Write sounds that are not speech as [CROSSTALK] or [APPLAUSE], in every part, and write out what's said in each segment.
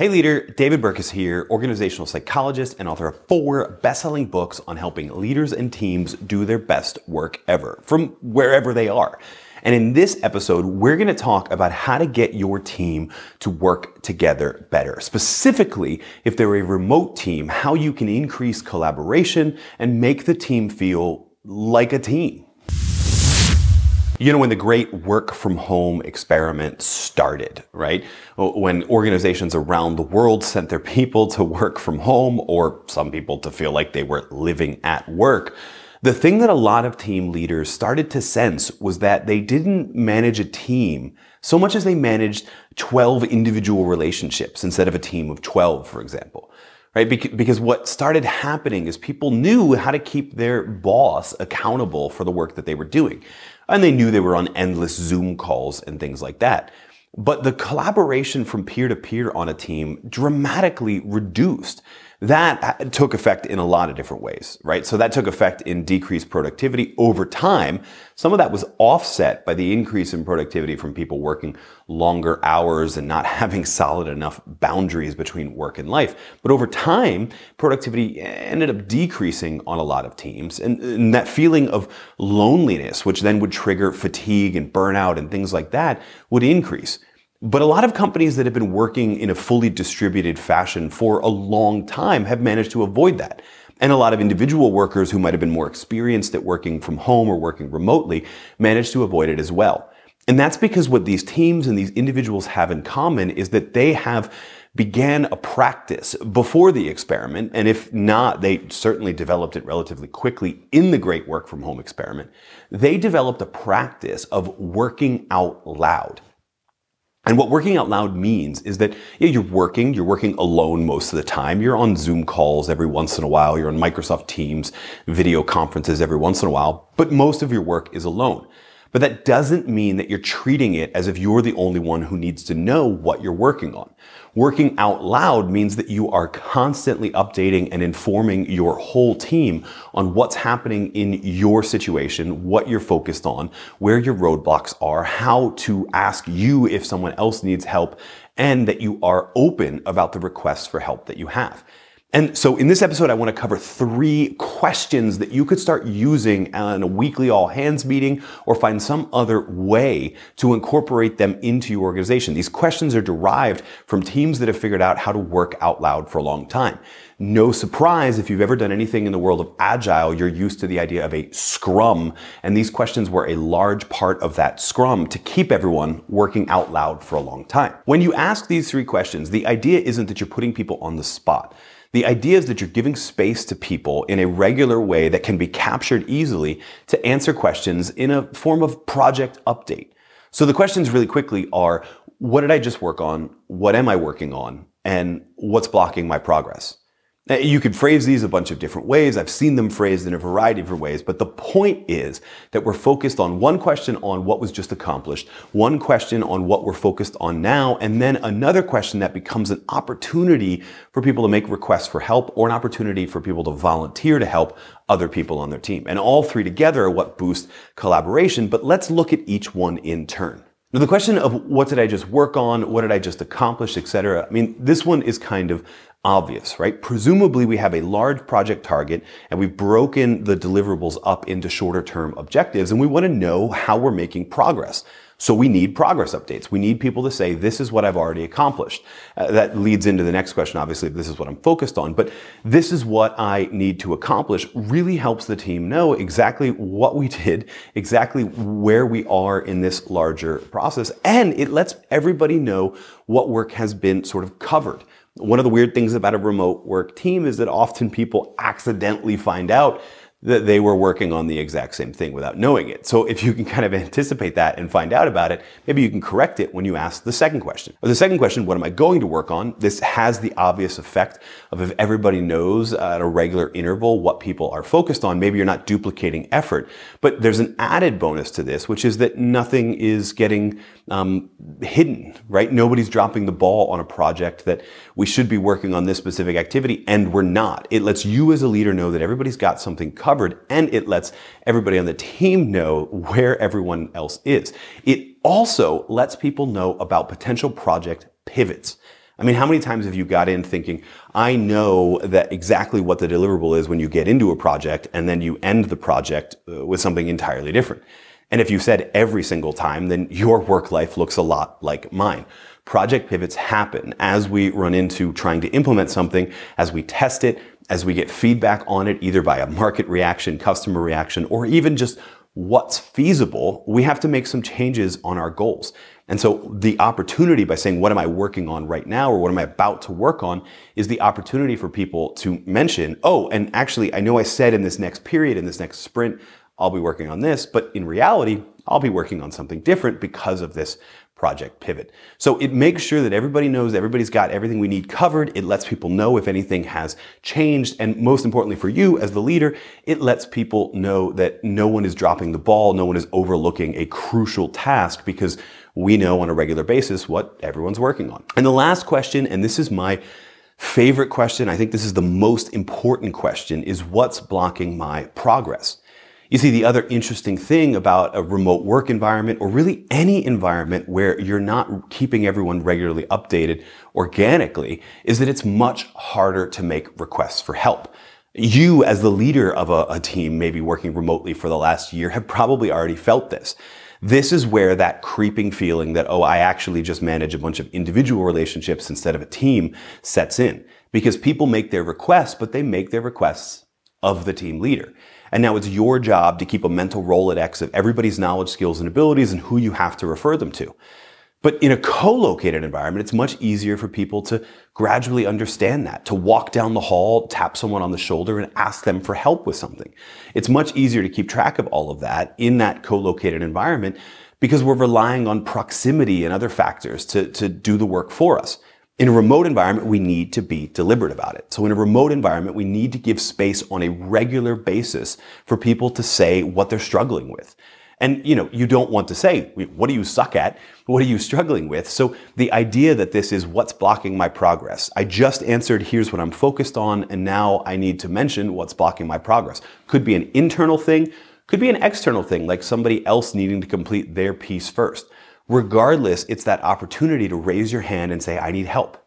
Hey leader, David Burke Burkus here, organizational psychologist and author of four best-selling books on helping leaders and teams do their best work ever, from wherever they are. And in this episode, we're going to talk about how to get your team to work together better. Specifically, if they're a remote team, how you can increase collaboration and make the team feel like a team. You know, when the great work from home experiment started, right? When organizations around the world sent their people to work from home or some people to feel like they were living at work, the thing that a lot of team leaders started to sense was that they didn't manage a team so much as they managed 12 individual relationships instead of a team of 12, for example right? Because what started happening is people knew how to keep their boss accountable for the work that they were doing. And they knew they were on endless Zoom calls and things like that. But the collaboration from peer to peer on a team dramatically reduced that took effect in a lot of different ways, right? So that took effect in decreased productivity over time. Some of that was offset by the increase in productivity from people working longer hours and not [LAUGHS] having solid enough boundaries between work and life. But over time, productivity ended up decreasing on a lot of teams. And, and that feeling of loneliness, which then would trigger fatigue and burnout and things like that, would increase. But a lot of companies that have been working in a fully distributed fashion for a long time have managed to avoid that. And a lot of individual workers who might have been more experienced at working from home or working remotely managed to avoid it as well. And that's because what these teams and these individuals have in common is that they have began a practice before the experiment. And if not, they certainly developed it relatively quickly in the great work from home experiment. They developed a practice of working out loud. And what working out loud means is that yeah, you're working, you're working alone most of the time. You're on Zoom calls every once in a while. You're on Microsoft Teams video conferences every once in a while, but most of your work is alone. But that doesn't mean that you're treating it as if you're the only one who needs to know what you're working on. Working out loud means that you are constantly updating and informing your whole team on what's happening in your situation, what you're focused on, where your roadblocks are, how to ask you if someone else needs help, and that you are open about the requests for help that you have. And so in this episode, I want to cover three questions that you could start using on a weekly all hands meeting or find some other way to incorporate them into your organization. These questions are derived from teams that have figured out how to work out loud for a long time. No surprise, if you've ever done anything in the world of agile, you're used to the idea of a scrum. And these questions were a large part of that scrum to keep everyone working out loud for a long time. When you ask these three questions, the idea isn't that you're putting people on the spot. The idea is that you're giving space to people in a regular way that can be captured easily to answer questions in a form of project update. So the questions really quickly are, what did I just work on? What am I working on? And what's blocking my progress? You could phrase these a bunch of different ways. I've seen them phrased in a variety of different ways, but the point is that we're focused on one question on what was just accomplished, one question on what we're focused on now, and then another question that becomes an opportunity for people to make requests for help or an opportunity for people to volunteer to help other people on their team. And all three together are what boost collaboration, but let's look at each one in turn. Now, the question of what did I just work on, what did I just accomplish, etc. I mean, this one is kind of obvious, right? Presumably we have a large project target and we've broken the deliverables up into shorter term objectives and we want to know how we're making progress. So we need progress updates. We need people to say, this is what I've already accomplished. Uh, that leads into the next question. Obviously, this is what I'm focused on, but this is what I need to accomplish really helps the team know exactly what we [LAUGHS] did, exactly where we are in this larger process. And it lets everybody know what work has been sort of covered. One of the weird things about a remote work team is that often people accidentally find out that they were working on the exact same thing without knowing it. So if you can kind of anticipate that and find out about it, maybe you can correct it when you ask the second question. Or the second question, what am I going to work on? This has the obvious effect of if everybody knows at a regular interval what people are focused on, maybe you're not duplicating effort. But there's an added bonus to this, which is that nothing is getting um, hidden, right? Nobody's dropping the ball on a project that we should be working on this specific activity and we're not. It lets you as a leader know that everybody's got something covered and it lets everybody on the team know where everyone else is. It also lets people know about potential project pivots. I mean, how many times have you got in thinking, I know that exactly what the deliverable is when you get into a project and then you end the project uh, with something entirely different? And if you said every single time, then your work life looks a lot like mine. Project pivots happen as we run into trying to implement something, as we test it, as we get feedback on it, either by a market reaction, customer reaction, or even just what's feasible, we have to make some changes on our goals. And so the opportunity by saying, what am I working on right now or what am I about to work on is the opportunity for people to mention, oh, and actually, I know I said in this next period, in this next sprint, I'll be working on this, but in reality, I'll be working on something different because of this project pivot. So it makes sure that everybody knows everybody's got everything we need covered. It lets people know if anything has changed. And most importantly for you as the leader, it lets people know that no one is dropping the ball. No one is overlooking a crucial task because we know on a regular basis what everyone's working on. And the last question, and this is my favorite question, I think this is the most important question, is what's blocking my progress? You see, the other interesting thing about a remote work environment or really any environment where you're not keeping everyone regularly updated organically is that it's much harder to make requests for help. You, as the leader of a, a team, maybe working remotely for the last year, have probably already felt this. This is where that creeping feeling that, oh, I actually just manage a bunch of individual relationships instead of a team sets in. Because people make their requests, but they make their requests of the team leader. And now it's your job to keep a mental Rolodex of everybody's knowledge, skills, and abilities and who you have to refer them to. But in a co-located environment, it's much easier for people to gradually understand that, to walk down the hall, tap someone on the shoulder and ask them for help with something. It's much easier to keep track of all of that in that co-located environment because we're relying on proximity and other factors to, to do the work for us. In a remote environment, we need to be deliberate about it. So in a remote environment, we need to give space on a regular basis for people to say what they're struggling with. And you know, you don't want to say, what do you suck at? What are you struggling with? So the idea that this is what's blocking my progress. I just answered, here's what I'm focused on, and now I need to mention what's blocking my progress. Could be an internal thing, could be an external thing, like somebody else needing to complete their piece first. Regardless, it's that opportunity to raise your hand and say, I need help.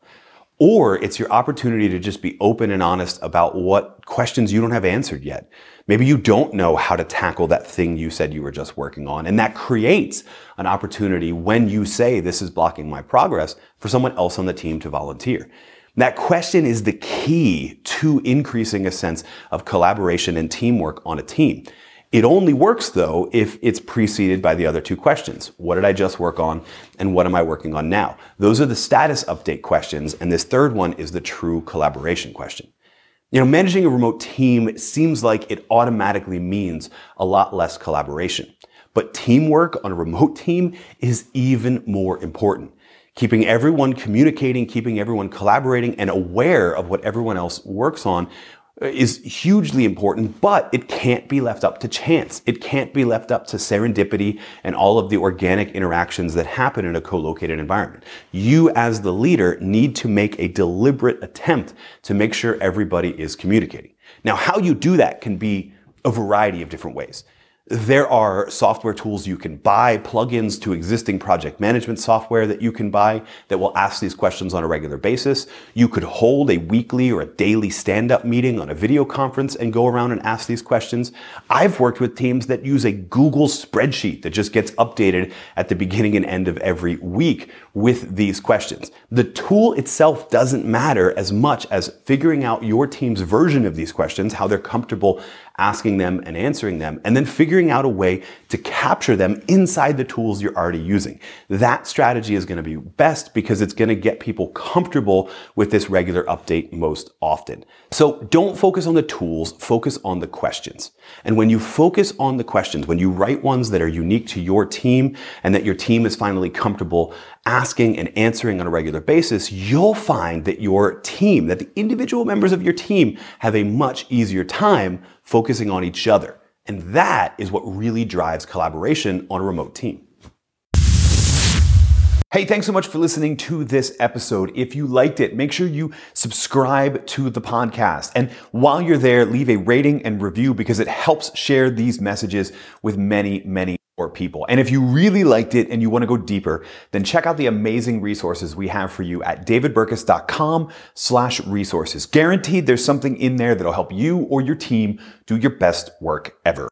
Or it's your opportunity to just be open and honest about what questions you don't have answered yet. Maybe you don't know how to tackle that thing you said you were just working on. And that creates an opportunity when you say this is blocking my progress for someone else on the team to volunteer. That question is the key to increasing a sense of collaboration and teamwork on a team. It only works though if it's preceded by the other two questions. What did I just work on and what am I working on now? Those are the status update questions and this third one is the true collaboration question. You know, managing a remote team seems like it automatically means a lot less collaboration. But teamwork on a remote team is even more important. Keeping everyone communicating, keeping everyone collaborating and aware of what everyone else works on is hugely important, but it can't be left up to chance. It can't be left up to serendipity and all of the organic interactions that happen in a co-located environment. You as the leader need to make a deliberate attempt to make sure everybody is communicating. Now, how you do that can be a variety of different ways. There are software tools you can buy, plugins to existing project management software that you can buy that will ask these questions on a regular basis. You could hold a weekly or a daily stand-up meeting on a video conference and go around and ask these questions. I've worked with teams that use a Google spreadsheet that just gets updated at the beginning and end of every week with these questions. The tool itself doesn't matter as much as figuring out your team's version of these questions, how they're comfortable asking them and answering them, and then figuring out a way to capture them inside the tools you're already using. That strategy is going to be best because it's going to get people comfortable with this regular update most often. So don't focus on the tools, focus on the questions. And when you focus on the questions, when you write ones that are unique to your team and that your team is finally comfortable asking and answering on a regular basis, you'll find that your team, that the individual members of your team have a much easier time focusing on each other. And that is what really drives collaboration on a remote team. Hey, thanks so much for listening to this episode. If you liked it, make sure you subscribe to the podcast. And while you're there, leave a rating and review because it helps share these messages with many, many or people. And if you really liked it and you want to go deeper, then check out the amazing resources we have for you at davidburkus.com slash resources. Guaranteed there's something in there that'll help you or your team do your best work ever.